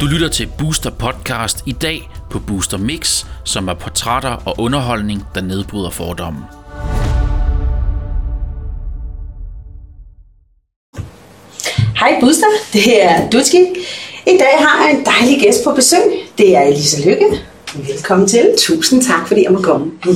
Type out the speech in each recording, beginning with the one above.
Du lytter til Booster Podcast i dag på Booster Mix, som er portrætter og underholdning, der nedbryder fordomme. Hej Booster, det er Dutski. I dag har jeg en dejlig gæst på besøg. Det er Elisa Lykke. Velkommen til. Tusind tak, fordi jeg må komme. Ja.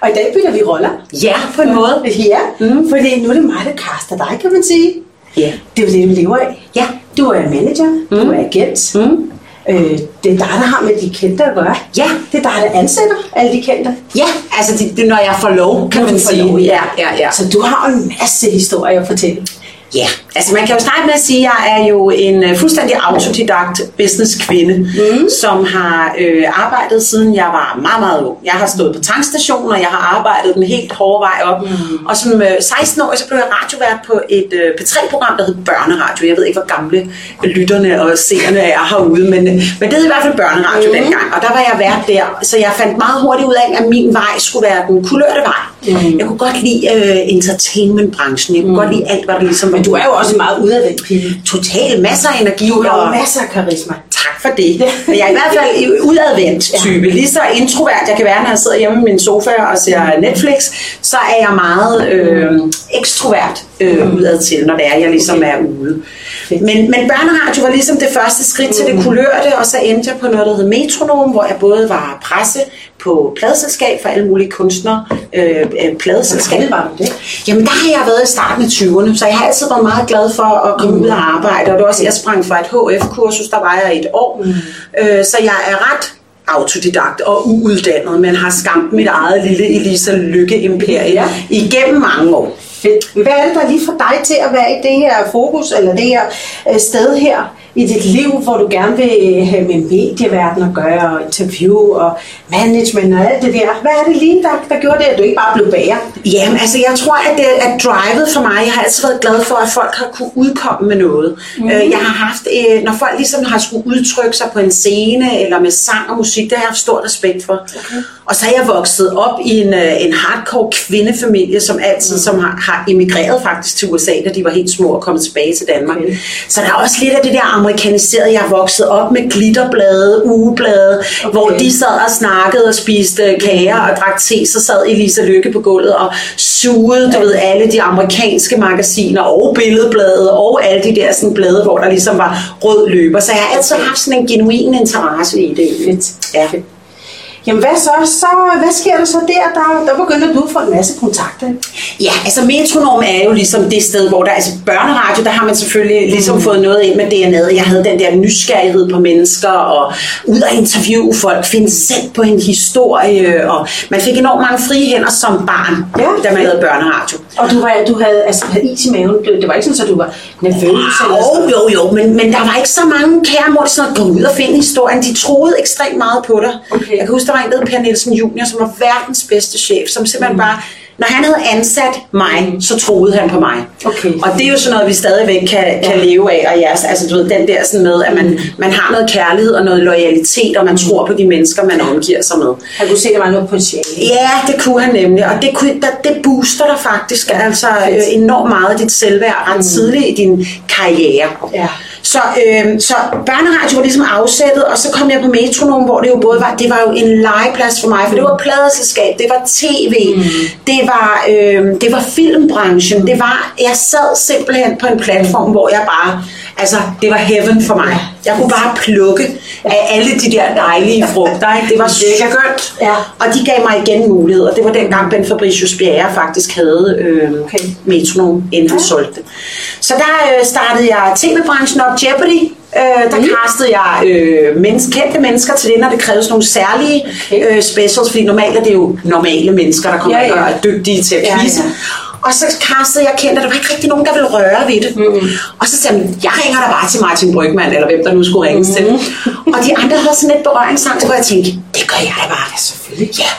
Og i dag bytter vi roller. Ja, på en måde. Ja, mm. fordi nu er det mig, der kaster dig, kan man sige. Ja. Det er jo det, vi lever af. Ja. Du er manager, mm. du er agent. Mm. Øh, det er dig, der har med de kendte at gøre. Ja. Det er dig, der ansætter alle de kendte. Ja, altså det, det, når jeg får lov, kan Når man du sige. lov, ja, ja, ja. Så du har en masse historier at fortælle. Ja, altså man kan jo starte med at sige, at jeg er jo en uh, fuldstændig autodidakt businesskvinde, mm. som har øh, arbejdet siden jeg var meget, meget ung. Jeg har stået på tankstationen, og jeg har arbejdet den helt hårde vej op. Mm. Og som øh, 16 år, så blev jeg radiovært på et øh, P3-program, der hed Børneradio. Jeg ved ikke, hvor gamle lytterne og seerne er herude, men, men det hed i hvert fald Børneradio mm. dengang. Og der var jeg vært der, så jeg fandt meget hurtigt ud af, at min vej skulle være den kulørte vej. Mm. Jeg kunne godt lide øh, entertainmentbranchen. Jeg kunne mm. godt lide alt, hvad der ligesom var Men du er jo også en meget udadvendt pige. Total masser af energi. Du har og- masser af karisma. Tak for det. Men jeg er i hvert fald en udadvendt type. Lige så introvert jeg kan være, når jeg sidder hjemme i min sofa og ser Netflix, så er jeg meget øh, ekstrovert øh, udad til, når det er, jeg ligesom er ude. Men, men børneradio var ligesom det første skridt til det kulørte, og så endte jeg på noget, der hed Metronom, hvor jeg både var presse på pladeselskab for alle mulige kunstnere, øh, øh, pladeselskab. Hvordan var det? Jamen der har jeg været i starten af 20'erne, så jeg har altid været meget glad for at komme ud og arbejde. Og det var også, jeg sprang fra et HF-kursus, der var jeg et år. Mm. Øh, så jeg er ret autodidakt og uuddannet, men har skabt mit eget lille Elisa Lykke-imperie Ja. igennem mange år. Fedt. Hvad er det, der lige får dig til at være i det her fokus, eller det her øh, sted her i dit liv, hvor du gerne vil øh, have med medieverden at gøre, og interview og management og alt det der? Hvad er det lige, der, der gjorde det, at du ikke bare blev bager? Jamen, altså jeg tror, at det er drivet for mig. Jeg har altid været glad for, at folk har kunne udkomme med noget. Mm. Jeg har haft, øh, når folk ligesom har skulle udtrykke sig på en scene, eller med sang og musik, det har jeg haft stor respekt for. Okay. Og så er jeg vokset op i en, øh, en hardcore kvindefamilie, som altid mm. som har, har emigreret faktisk til USA, da de var helt små og kommet tilbage til Danmark. Okay. Så der er også lidt af det der amerikaniserede. Jeg er vokset op med glitterblade, ugeblade, okay. hvor de sad og snakkede og spiste kager og drak te, så sad Elisa Lykke på gulvet og sugede, du ved, alle de amerikanske magasiner og billedblade og alle de der sådan blade, hvor der ligesom var rød løber. Så jeg har altid haft sådan en genuin interesse i det. Fedt. Ja. Jamen hvad så? så hvad sker der så der? Der, der begynder du at få en masse kontakter. Ja, altså Metronom er jo ligesom det sted, hvor der, altså børneradio, der har man selvfølgelig ligesom mm. fået noget ind med DNA'et. Jeg havde den der nysgerrighed på mennesker, og ud at interviewe folk, finde selv på en historie, og man fik enormt mange frie hænder som barn, Ja. da man lavede børneradio. Og du, var, du havde, altså, havde is i maven. Det, det var ikke sådan, at du var nervøs. eller Jo, sådan. jo, jo, men, men der var ikke så mange kære mor, sådan at gå ud og finde historien. De troede ekstremt meget på dig. Okay. Jeg kan huske, der var en, der hed Per Nielsen Junior, som var verdens bedste chef, som simpelthen bare, når han havde ansat mig, så troede han på mig. Okay. Og det er jo sådan noget, vi stadigvæk kan, kan leve af. Og ja, altså, du ved, den der sådan med, at man, man har noget kærlighed og noget loyalitet, og man tror på de mennesker, man omgiver sig med. Han kunne se, at der var noget potentiale. Ja, det kunne han nemlig, og det, kunne, der, det booster dig faktisk altså øh, enormt meget af dit selvværd ret tidligt i din karriere. Ja. Så, øh, så børneradio var ligesom afsættet, og så kom jeg på Metronom, hvor det jo både var, det var jo en legeplads for mig, for det var pladeselskab, det var tv, mm. det, var, øh, det var filmbranchen, det var, jeg sad simpelthen på en platform, hvor jeg bare, altså det var heaven for mig. Jeg kunne bare plukke af alle de der dejlige frugter, ikke? det var godt. Ja. Og de gav mig igen muligheder. Det var dengang Ben Fabricius Bjerre faktisk havde øh, Okay. metronom, inden han solgte det. Så der øh, startede jeg tv-branchen op, Jeopardy. Øh, der mm. castede jeg øh, menneske, kendte mennesker til det, når det krævede nogle særlige Okay. øh, specials, fordi normalt er det jo normale mennesker, der kommer Ja, ja, ja. ja. og er dygtige til at Ja, quizze. ja. Og så castede jeg kendte, og der var ikke rigtig nogen, der ville røre ved det. Mm. Og så sagde jeg, jeg ringer da bare til Martin Brygman, eller hvem der nu skulle ringes mm. til. Og de andre havde sådan lidt berøringsangst, hvor jeg tænkte, det gør jeg da bare. Ja, selvfølgelig. Ja.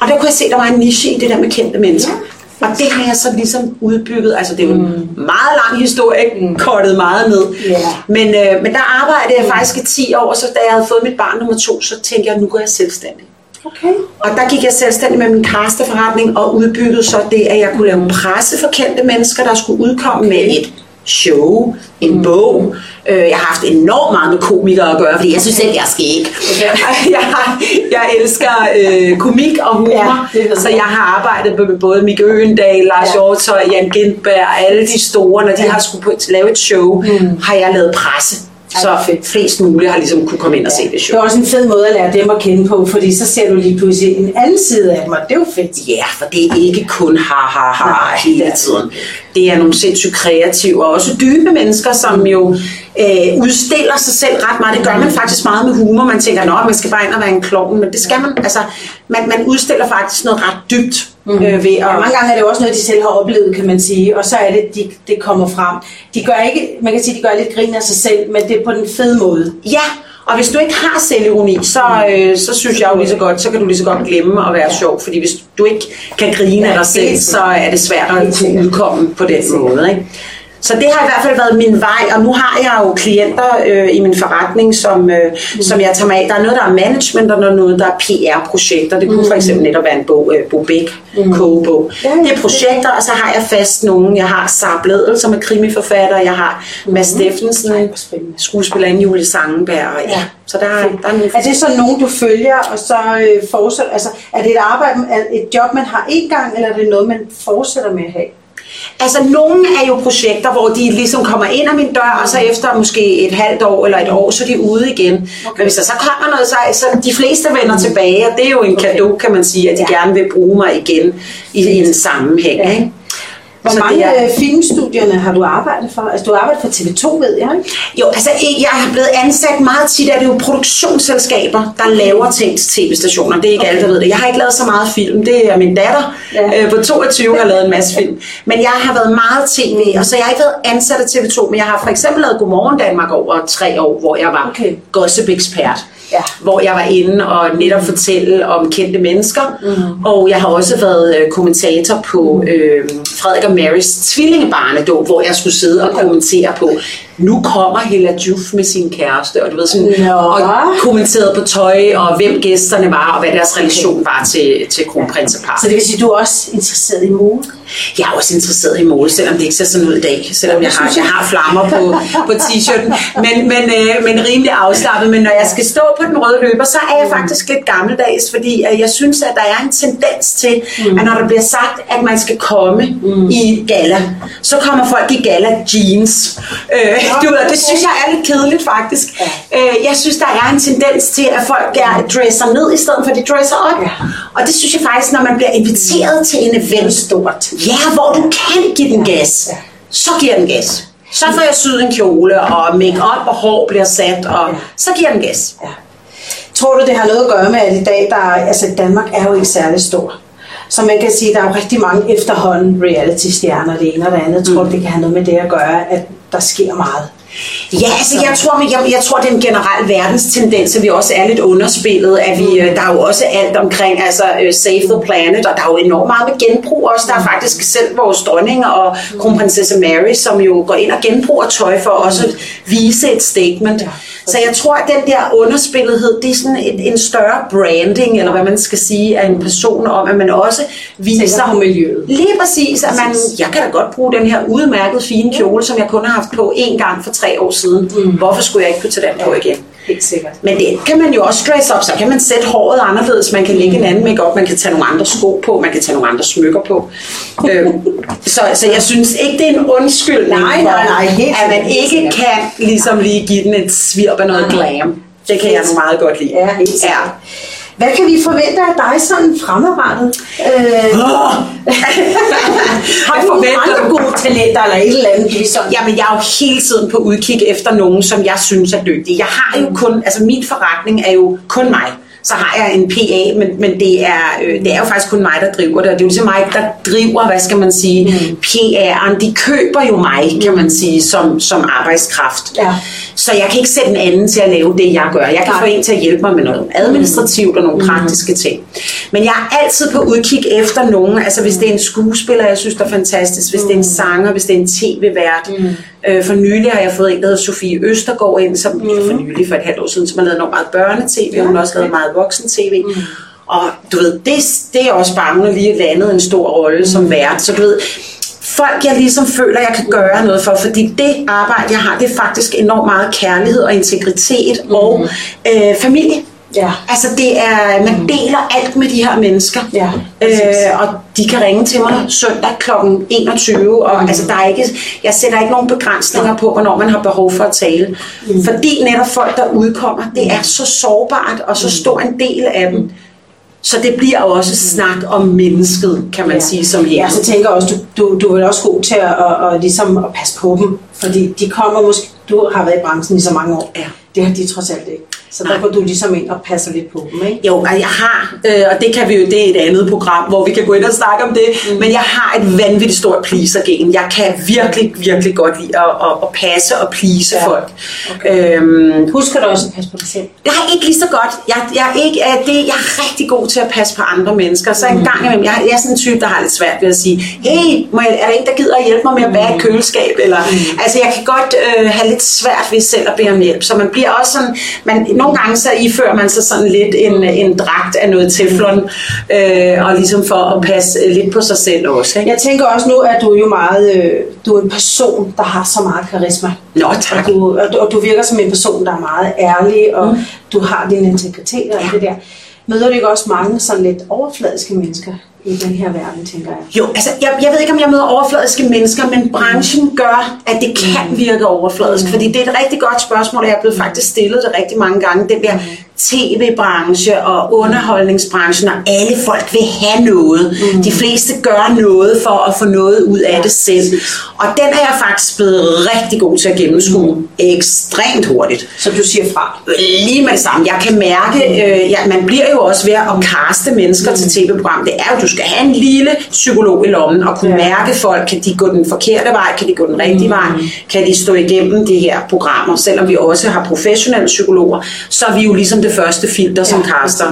Og der kunne jeg se, der var en niche i det der med kendte mennesker. Og det har jeg så ligesom udbygget. Altså, det er jo en meget lang historie, ikke? kortet meget ned. Ja. Men, øh, men der arbejdede jeg faktisk i 10 år, så da jeg havde fået mit barn nummer to, så tænkte jeg, nu går jeg selvstændig. Okay. Og der gik jeg selvstændig med min casterforretning og udbyggede så det, at jeg kunne lave presse for kendte mennesker, der skulle udkomme med et show, en mm. bog. Øh, jeg har haft enormt meget med komikere at gøre, fordi jeg synes selv, jeg skal ikke. Jeg, jeg elsker øh, komik og humor, ja, så jeg har arbejdet med både Mikke Øgendal, Lars ja. Hjortøj, Jan Gindberg, alle de store, når de ja. har skulle lave et show, mm. har jeg lavet presse så flest muligt har ligesom kunne komme ind og se det show. Det er også en fed måde at lære dem at kende på, fordi så ser du lige pludselig en anden side af dem, og det er jo fedt. Ja, for det er ikke kun ha ha ha hele tiden. Det er nogle sindssygt kreative og også dybe mennesker, som jo øh, udstiller sig selv ret meget. Det gør man faktisk meget med humor. Man tænker, at man skal bare ind og være en klovn, men det skal man. Altså, man, man udstiller faktisk noget ret dybt Mm. Øh, ved at, ja, mange gange er det også noget, de selv har oplevet, kan man sige, og så er det, de, det kommer frem. De gør ikke, man kan sige, de gør lidt grin af sig selv, men det er på den fede måde. Ja, og hvis du ikke har selvironi, så, øh, så synes jeg jo lige så godt, så kan du lige så godt glemme at være ja. sjov, fordi hvis du ikke kan grine ja, af dig selv, så er det svært at kunne udkomme på den måde. Ikke? Så det har i hvert fald været min vej, og nu har jeg jo klienter øh, i min forretning, som, øh, mm. som jeg tager mig af. Der er noget, der er management, og der er noget, der er PR-projekter. Det kunne mm. for eksempel netop være en bog, øh, Bo Bæk, mm. kogebog. Ja, det er projekter, og så har jeg fast nogen. Jeg har Sarah Bledel, som er krimiforfatter. Jeg har mm. Mads Steffensen, skuespiller Julie Sangenberg. Ja. ja. Så der, der er, nogle... er det så nogen, du følger, og så øh, fortsætter? Altså, er det et arbejde, et job, man har én gang, eller er det noget, man fortsætter med at have? Altså, nogle er jo projekter, hvor de ligesom kommer ind ad min dør, og så efter måske et halvt år eller et år, så er de ude igen. Okay. Men hvis der så kommer noget, så, så de fleste vender tilbage, og det er jo en okay. gave, kan man sige, at de ja. gerne vil bruge mig igen i, i en sammenhæng. Ja. Ikke? Hvor mange er... Øh, filmstudierne har du arbejdet for? Altså, du har arbejdet for TV2, ved jeg, ikke? Jo, altså, jeg har blevet ansat meget tit, at det er jo produktionsselskaber, der laver ting til tv-stationer. Det er ikke okay. alle, der ved det. Jeg har ikke lavet så meget film. Det er min datter ja. øh, på 22, har lavet en masse film. Men jeg har været meget tv, og så jeg har ikke været ansat af TV2, men jeg har for eksempel lavet Godmorgen Danmark over tre år, hvor jeg var okay. gossip-ekspert ja. hvor jeg var inde og netop fortælle om kendte mennesker. Mm. Og jeg har også været øh, kommentator på øh, Frederik og Marys tvillingebarnedåb, hvor jeg skulle sidde og kommentere på, nu kommer Hella Juf med sin kæreste, og du ved sådan, Nå. og kommenteret på tøj, og hvem gæsterne var, og hvad deres relation var til, til kronprinseparet. Så det vil sige, du er også interesseret i mode? Jeg er også interesseret i mode, selvom det ikke ser sådan ud i dag, selvom jeg har, jeg har flammer på, på t-shirten, men, men, øh, men rimelig afslappet. Men når jeg skal stå på den røde løber, så er jeg mm. faktisk lidt gammeldags, fordi øh, jeg synes, at der er en tendens til, mm. at når der bliver sagt, at man skal komme mm. i gala, så kommer folk i gala jeans. Øh, du ved, det synes jeg er lidt kedeligt faktisk. Ja. Øh, jeg synes, der er en tendens til, at folk er dresser ned, i stedet for at de dresser op. Ja. Og det synes jeg faktisk, når man bliver inviteret til en event, stort. Ja, hvor du kan give den gas, ja. så giver den gas. Så får jeg syet en kjole, og make-up og hår bliver sat, og ja. så giver den gas. Ja. Tror du, det har noget at gøre med, at i dag, der, altså Danmark er jo ikke særlig stor. Så man kan sige, at der er jo rigtig mange efterhånden reality-stjerner, det ene og det andet. Tror du, mm. det kan have noget med det at gøre, at der sker meget? Ja, altså jeg tror, jeg, jeg tror, det er en generel verdenstendens, at vi også er lidt underspillet, at vi, øh, der er jo også alt omkring, altså uh, Save the Planet, og der er jo enormt meget med genbrug også. Der er faktisk selv vores dronning og kronprinsesse Mary, som jo går ind og genbruger tøj for også at vise et statement. Så jeg tror, at den der underspillethed, det er sådan et, en større branding, eller hvad man skal sige, af en person om, at man også viser på miljøet. Lige præcis, at man, jeg kan da godt bruge den her udmærket fine kjole, som jeg kun har haft på én gang for tre år siden. Mm. Hvorfor skulle jeg ikke kunne tage den på igen? Helt sikkert. Men det kan man jo også dress op, så kan man sætte håret anderledes, man kan lægge en anden makeup, man kan tage nogle andre sko på, man kan tage nogle andre smykker på. øhm, så, så jeg synes ikke, det er en undskyldning nej, nej, nej, helt at man ikke kan ligesom lige give den et svirp af noget glam. Det kan jeg meget godt lide. Ja, helt sikkert. Ja. Hvad kan vi forvente af dig sådan fremadrettet? Øh, oh. har du andre gode talenter eller et eller andet? Ligesom? Jamen, jeg er jo hele tiden på udkig efter nogen, som jeg synes er dygtige. Jeg har jo kun, altså min forretning er jo kun mig så har jeg en PA, men, men det, er, øh, det er jo faktisk kun mig, der driver det, og det er jo ligesom mig, der driver, hvad skal man sige, mm. PA'eren, de køber jo mig, kan man sige, som, som arbejdskraft. Ja. Så jeg kan ikke sætte en anden til at lave det, jeg gør. Jeg kan få en til at hjælpe mig med noget administrativt og nogle mm. praktiske ting. Men jeg er altid på udkig efter nogen, altså hvis det er en skuespiller, jeg synes, der er fantastisk, hvis det er en mm. sanger, hvis det er en tv-vært, mm Øh, for nylig har jeg fået en, der hedder Sofie Østergaard ind, som mm. for nylig for et halvt år siden, som har lavet noget meget børnetv, ja, hun har også lavet meget voksen-tv. Mm. Og du ved, det, det er også bare, hun har lige landet en stor rolle mm. som vært, så du ved, folk, jeg ligesom føler, jeg kan gøre noget for, fordi det arbejde, jeg har, det er faktisk enormt meget kærlighed og integritet mm. og øh, familie. Ja. Altså det er, man deler alt med de her mennesker. Ja, øh, og de kan ringe til mig søndag kl. 21, og mm. altså der er ikke, jeg sætter ikke nogen begrænsninger på, hvornår man har behov for at tale. Mm. Fordi netop folk, der udkommer, det er så sårbart og så stor en del af dem. Så det bliver også snak om mennesket, kan man ja. sige, som Ja, så tænker jeg også, du, du, du er også god til at, at, at, ligesom at passe på dem. Fordi de kommer måske, du har været i branchen i så mange år. Ja. Det har de trods alt ikke. Så der går du ligesom ind og passer lidt på dem, ikke? Jo, og jeg har, øh, og det kan vi jo, det er et andet program, hvor vi kan gå ind og snakke om det, mm. men jeg har et vanvittigt stort pleaser-gen. Jeg kan virkelig, virkelig godt lide at, at, at passe og please ja. folk. Okay. Øhm, Husker du også at passe på dig selv? Jeg er ikke lige så godt. Jeg, jeg, er ikke, det, jeg er rigtig god til at passe på andre mennesker. Så en gang imellem, jeg, jeg er sådan en type, der har lidt svært ved at sige, hey, må jeg, er der en, der gider at hjælpe mig med at bære et køleskab? Eller, mm. Altså, jeg kan godt øh, have lidt svært ved selv at bede om hjælp. Så man bliver også sådan, man, nogle gange så ifører man sig sådan lidt en, en dragt af noget teflon, øh, og ligesom for at passe lidt på sig selv også. Ikke? Jeg tænker også nu, at du er jo meget, øh, du er en person, der har så meget karisma. Nå, tak. Og du, og, du, og du virker som en person, der er meget ærlig, og mm. du har din integritet og ja. det der. Møder du ikke også mange sådan lidt overfladiske mennesker i den her verden, tænker jeg? Jo, altså jeg, jeg ved ikke, om jeg møder overfladiske mennesker, men branchen gør, at det kan virke overfladisk. Mm. Fordi det er et rigtig godt spørgsmål, og jeg er blevet faktisk stillet det rigtig mange gange. Den der tv-branche og underholdningsbranchen, og alle folk vil have noget. Mm. De fleste gør noget for at få noget ud af det selv. Og den er jeg faktisk blevet rigtig god til at gennemskue mm. ekstremt hurtigt. Så du siger fra? Lige med det samme. Jeg kan mærke, øh, ja, man bliver jo også ved at kaste mennesker mm. til tv-program. Det er jo, du skal have en lille psykolog i lommen og kunne ja. mærke folk. Kan de gå den forkerte vej? Kan de gå den rigtige mm. vej? Kan de stå igennem de her programmer? Selvom vi også har professionelle psykologer, så er vi jo ligesom det første filter som ja, caster.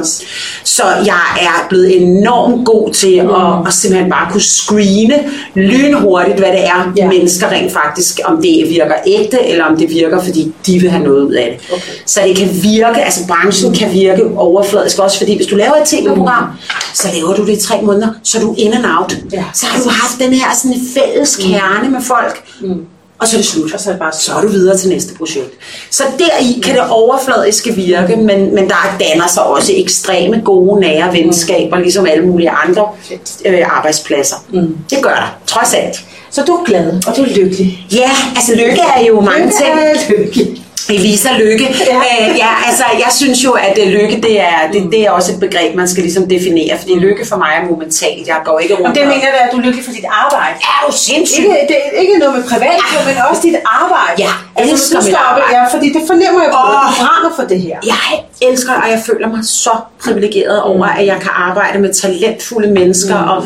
Så jeg er blevet enormt god til mm. at, at simpelthen bare kunne screene lynhurtigt, hvad det er, ja. mennesker rent faktisk, om det virker ægte, eller om det virker, fordi de vil have noget ud af det. Okay. Så det kan virke, altså branchen kan virke overfladisk også, fordi hvis du laver et tv-program, mm. så laver du det i tre måneder, så er du in and out. Ja. Så har du haft den her sådan fælles kerne mm. med folk. Mm og så er det slut. Og så er, det bare så er du videre til næste projekt. Så deri kan det overfladiske virke, men, men der danner sig også ekstreme gode, nære venskaber, mm. ligesom alle mulige andre øh, arbejdspladser. Mm. Det gør der, trods alt. Så du er glad, og du er lykkelig. Ja, altså lykke er jo mange lykke ting. Er lykke. Elisa Lykke. Ja. Øh, ja, altså, jeg synes jo, at uh, lykke, det er, det, det er også et begreb, man skal ligesom definere, fordi lykke for mig er momentalt. Jeg går ikke rundt. Og det mener du, at du er lykkelig for dit arbejde? Er du sindssygt? Ikke, det, er ikke noget med privat, ja. men også dit arbejde. Ja, jeg altså, elsker mit arbejde. Ja, fordi det fornemmer jeg på, oh. du brænder for det her. Jeg elsker, og jeg føler mig så privilegeret over, at jeg kan arbejde med talentfulde mennesker, mm. og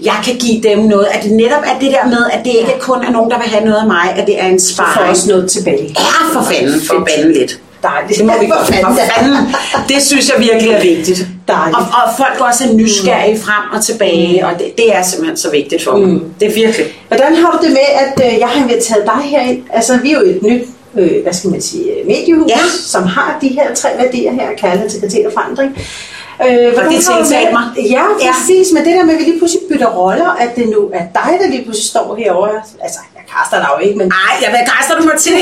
jeg kan give dem noget. At det netop er det der med, at det ikke kun er nogen, der vil have noget af mig, at det er en sparring. Får også noget tilbage. Ja, for fanden, for banden lidt. Dejligt. Det må vi godt fanden. fanden. Det synes jeg virkelig er vigtigt. Dejligt. Og, og folk også er nysgerrige mm. frem og tilbage, mm. og det, det er simpelthen så vigtigt for mm. mig. Det er virkelig. Hvordan har du det med, at øh, jeg har inviteret dig herind? Altså, vi er jo et nyt øh, hvad skal man sige, mediehus, ja. som har de her tre værdier her, kærlighed, integritet og forandring. Øh, hvordan det tiltalte mig. Ja, præcis. Ja. Men det der med, at vi lige pludselig bytter roller, at det nu er dig, der lige pludselig står herovre. Altså, kaster dig jo ikke, men... Nej, jeg vil kaster du mig til.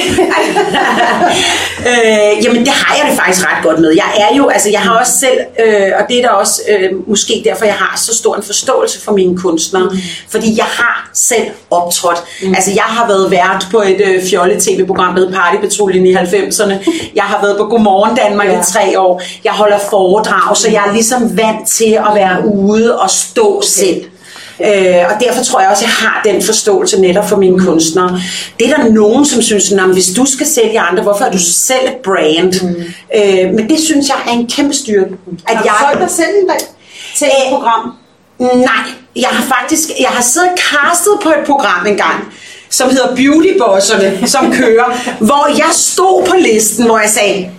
øh, jamen, det har jeg det faktisk ret godt med. Jeg er jo, altså, jeg har også selv, øh, og det er da også øh, måske derfor, jeg har så stor en forståelse for mine kunstnere. Mm. Fordi jeg har selv optrådt. Mm. Altså, jeg har været vært på et øh, fjollet tv-program med Partypatruljen i 90'erne. Jeg har været på Godmorgen Danmark ja. i tre år. Jeg holder foredrag, så jeg er ligesom vant til at være ude og stå okay. selv. Øh, og derfor tror jeg også, at jeg har den forståelse netop for mine kunstnere. Det er der nogen, som synes, at hvis du skal sælge andre, hvorfor er du selv et brand? Mm. Øh, men det synes jeg er en kæmpe styrke. At har du jeg, solgt dig selv en dag til et øh, program? Nej, jeg har faktisk jeg har siddet castet på et program engang som hedder Beautybosserne, som kører, hvor jeg stod på listen, hvor jeg sagde,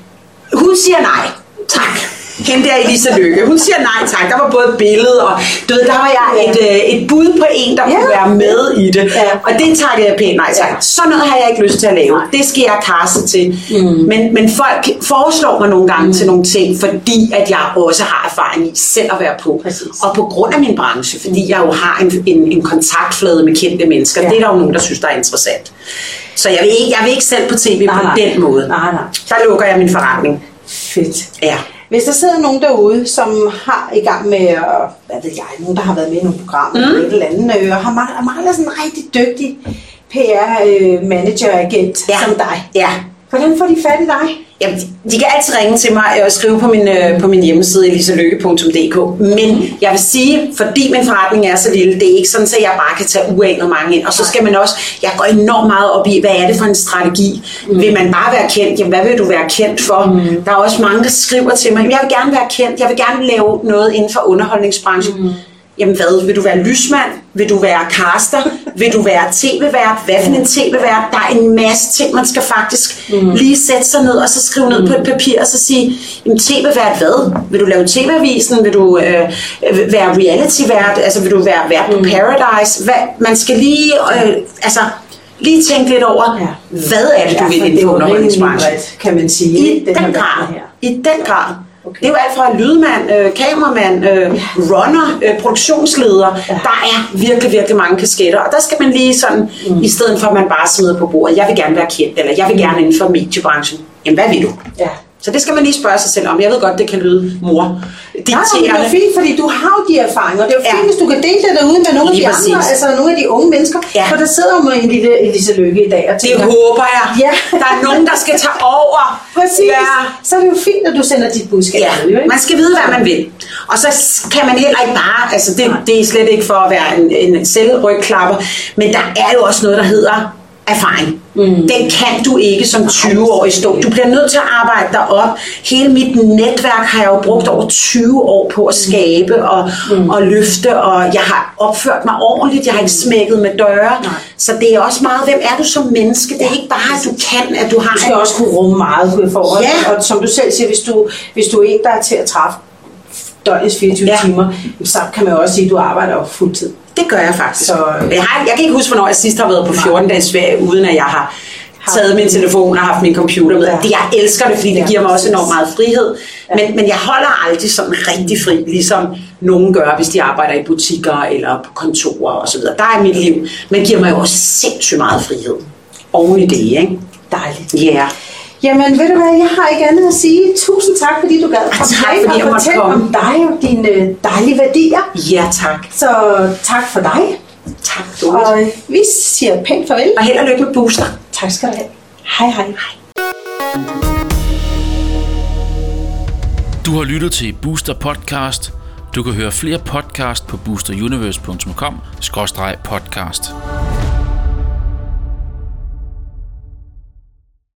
hun siger nej, tak. Hende der Elisa Lykke, hun siger nej tak. Der var både et billede, og du ved, der var jeg et, øh, et bud på en, der Ja. kunne være med i det. Ja. Og det takkede jeg pænt nej tak. Ja. Sådan noget har jeg ikke lyst til at lave. Det skal jeg kaste til. Mm. Men, men folk foreslår mig nogle gange mm. til nogle ting, fordi at jeg også har erfaring i selv at være på. Præcis. Og på grund af min branche, fordi jeg jo har en, en, en kontaktflade med kendte mennesker. Ja. Det er der jo nogen, der synes, der er interessant. Så jeg vil ikke, jeg vil ikke selv på tv Nej, på nej. den måde. Nej, nej. Der lukker jeg min forretning. Fedt. Ja. Hvis der sidder nogen derude, som har i gang med, hvad ved jeg, nogen der har været med i nogle programmer, mm. eller et eller andet, øh, og har mangler, mangler sådan en rigtig dygtig PR-manager-agent Ja. som dig. Ja. Hvordan får de fat i dig? Jamen, de- kan altid ringe til mig og skrive på min, øh, på min hjemmeside elisalykke.dk. Men jeg vil sige, fordi min forretning er så lille, det er ikke sådan, at jeg bare kan tage uanet mange ind. Og så skal man også, jeg går enormt meget op i, hvad er det for en strategi? Mm. Vil man bare være kendt? Jamen, hvad vil du være kendt for? Mm. Der er også mange, der skriver til mig, jeg vil gerne være kendt, jeg vil gerne lave noget inden for underholdningsbranchen. Mm. Jamen hvad, vil du være lysmand? Vil du være caster? Vil du være tv-vært? Hvad for en tv-vært? Der er en masse ting, man skal faktisk mm. lige sætte sig ned og så skrive ned på et papir og så sige, jamen tv-vært hvad? Vil du lave tv-avisen? Vil du øh, øh, være reality-vært? Altså vil du være vært på Paradise? Hvad? Man skal lige, øh, altså lige tænke lidt over, Ja. hvad er det, du vil for inden for underholdningsbranchen? kan man sige. I den, grad. I den grad. Okay. Det er jo alt fra lydmand, øh, kameramand, øh, runner, øh, produktionsleder. Ja. Ja. Der er virkelig, virkelig mange kasketter. Og der skal man lige sådan, mm. i stedet for at man bare smider på bordet, jeg vil gerne være kendt, eller jeg vil gerne inden for mediebranchen. Jamen, hvad vil du? Ja. Så det skal man lige spørge sig selv om. Jeg ved godt, det kan lyde mor. Nej, men det er fint, fordi du har jo de erfaringer. Det er jo fint, Ja. hvis du kan dele det derude med nogle af Lige de præcis. andre, altså nogle af de unge mennesker. Ja. For der sidder jo med en lille Elisa Lykke i dag og Det tænker, håber jeg. Ja. Der er nogen, der skal tage over. Præcis. Ja. Så er det jo fint, at du sender dit budskab Ja, ud, ikke? man skal vide, hvad man vil. Og så kan man heller ikke bare, altså det, det er slet ikke for at være en, en selvrygklapper, men der er jo også noget, der hedder erfaring. Mm. Den kan du ikke som 20-årig stå. Du bliver nødt til at arbejde dig op. Hele mit netværk har jeg jo brugt over 20 år på at skabe og, mm. og løfte, og jeg har opført mig ordentligt. Jeg har ikke smækket med døre. Nej. Så det er også meget, hvem er du som menneske? Det er ikke bare, at du kan, at du har Du skal en også kunne rumme meget forhold. Ja. Og som du selv siger, hvis du, hvis du er en, der er til at træffe døgnets 24 Ja. timer, så kan man også sige, at du arbejder fuldtid. Det gør jeg faktisk. Så- jeg, har, jeg kan ikke huske, hvornår jeg sidst har været på 14 dages ferie, uden at jeg har taget min telefon og haft min computer med. Ja. Det, jeg elsker det, fordi det giver mig også enormt meget frihed. Men, men jeg holder aldrig sådan rigtig fri, ligesom nogen gør, hvis de arbejder i butikker eller på kontorer osv. Der er mit liv, men giver mig jo også sindssygt meget frihed. Oven i det, ikke? Dejligt. Ja. Yeah. Jamen, ved du hvad, jeg har ikke andet at sige. Tusind tak, fordi du gad komme tak, fordi jeg og måtte fortælle komme. om dig og dine øh, dejlige værdier. Ja, tak. Så tak for dig. Tak, Og Doris. øh, vi siger pænt farvel. Og held og lykke med booster. Tak skal du have. Hej hej. Du har lyttet til Booster Podcast. Du kan høre flere podcast på boosteruniverse.com-podcast.